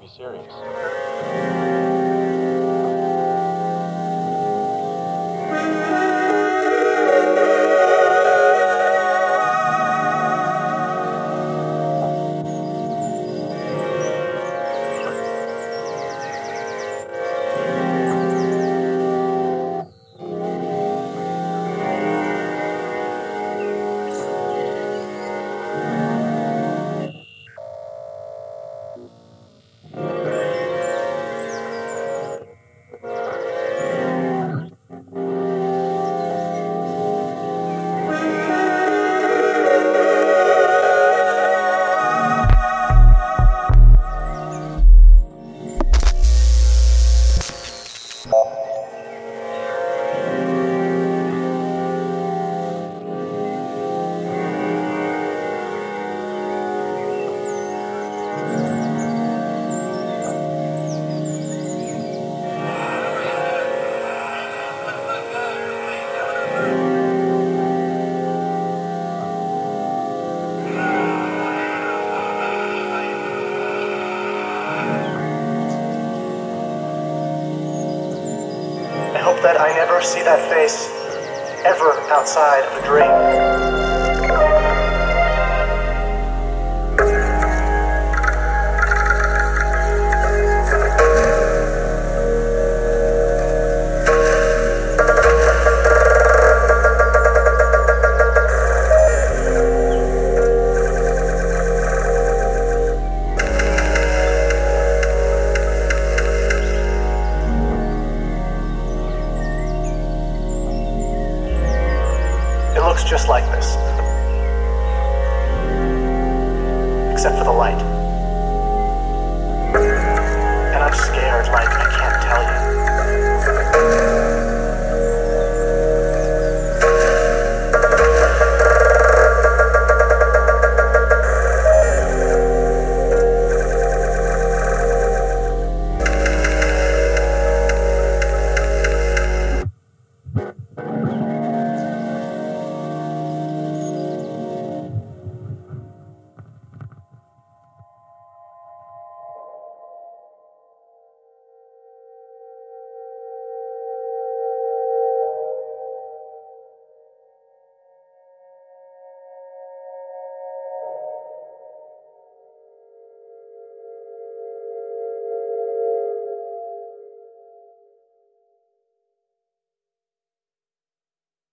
be serious. That I never see that face ever outside of a dream. Looks just like this. Except for the light.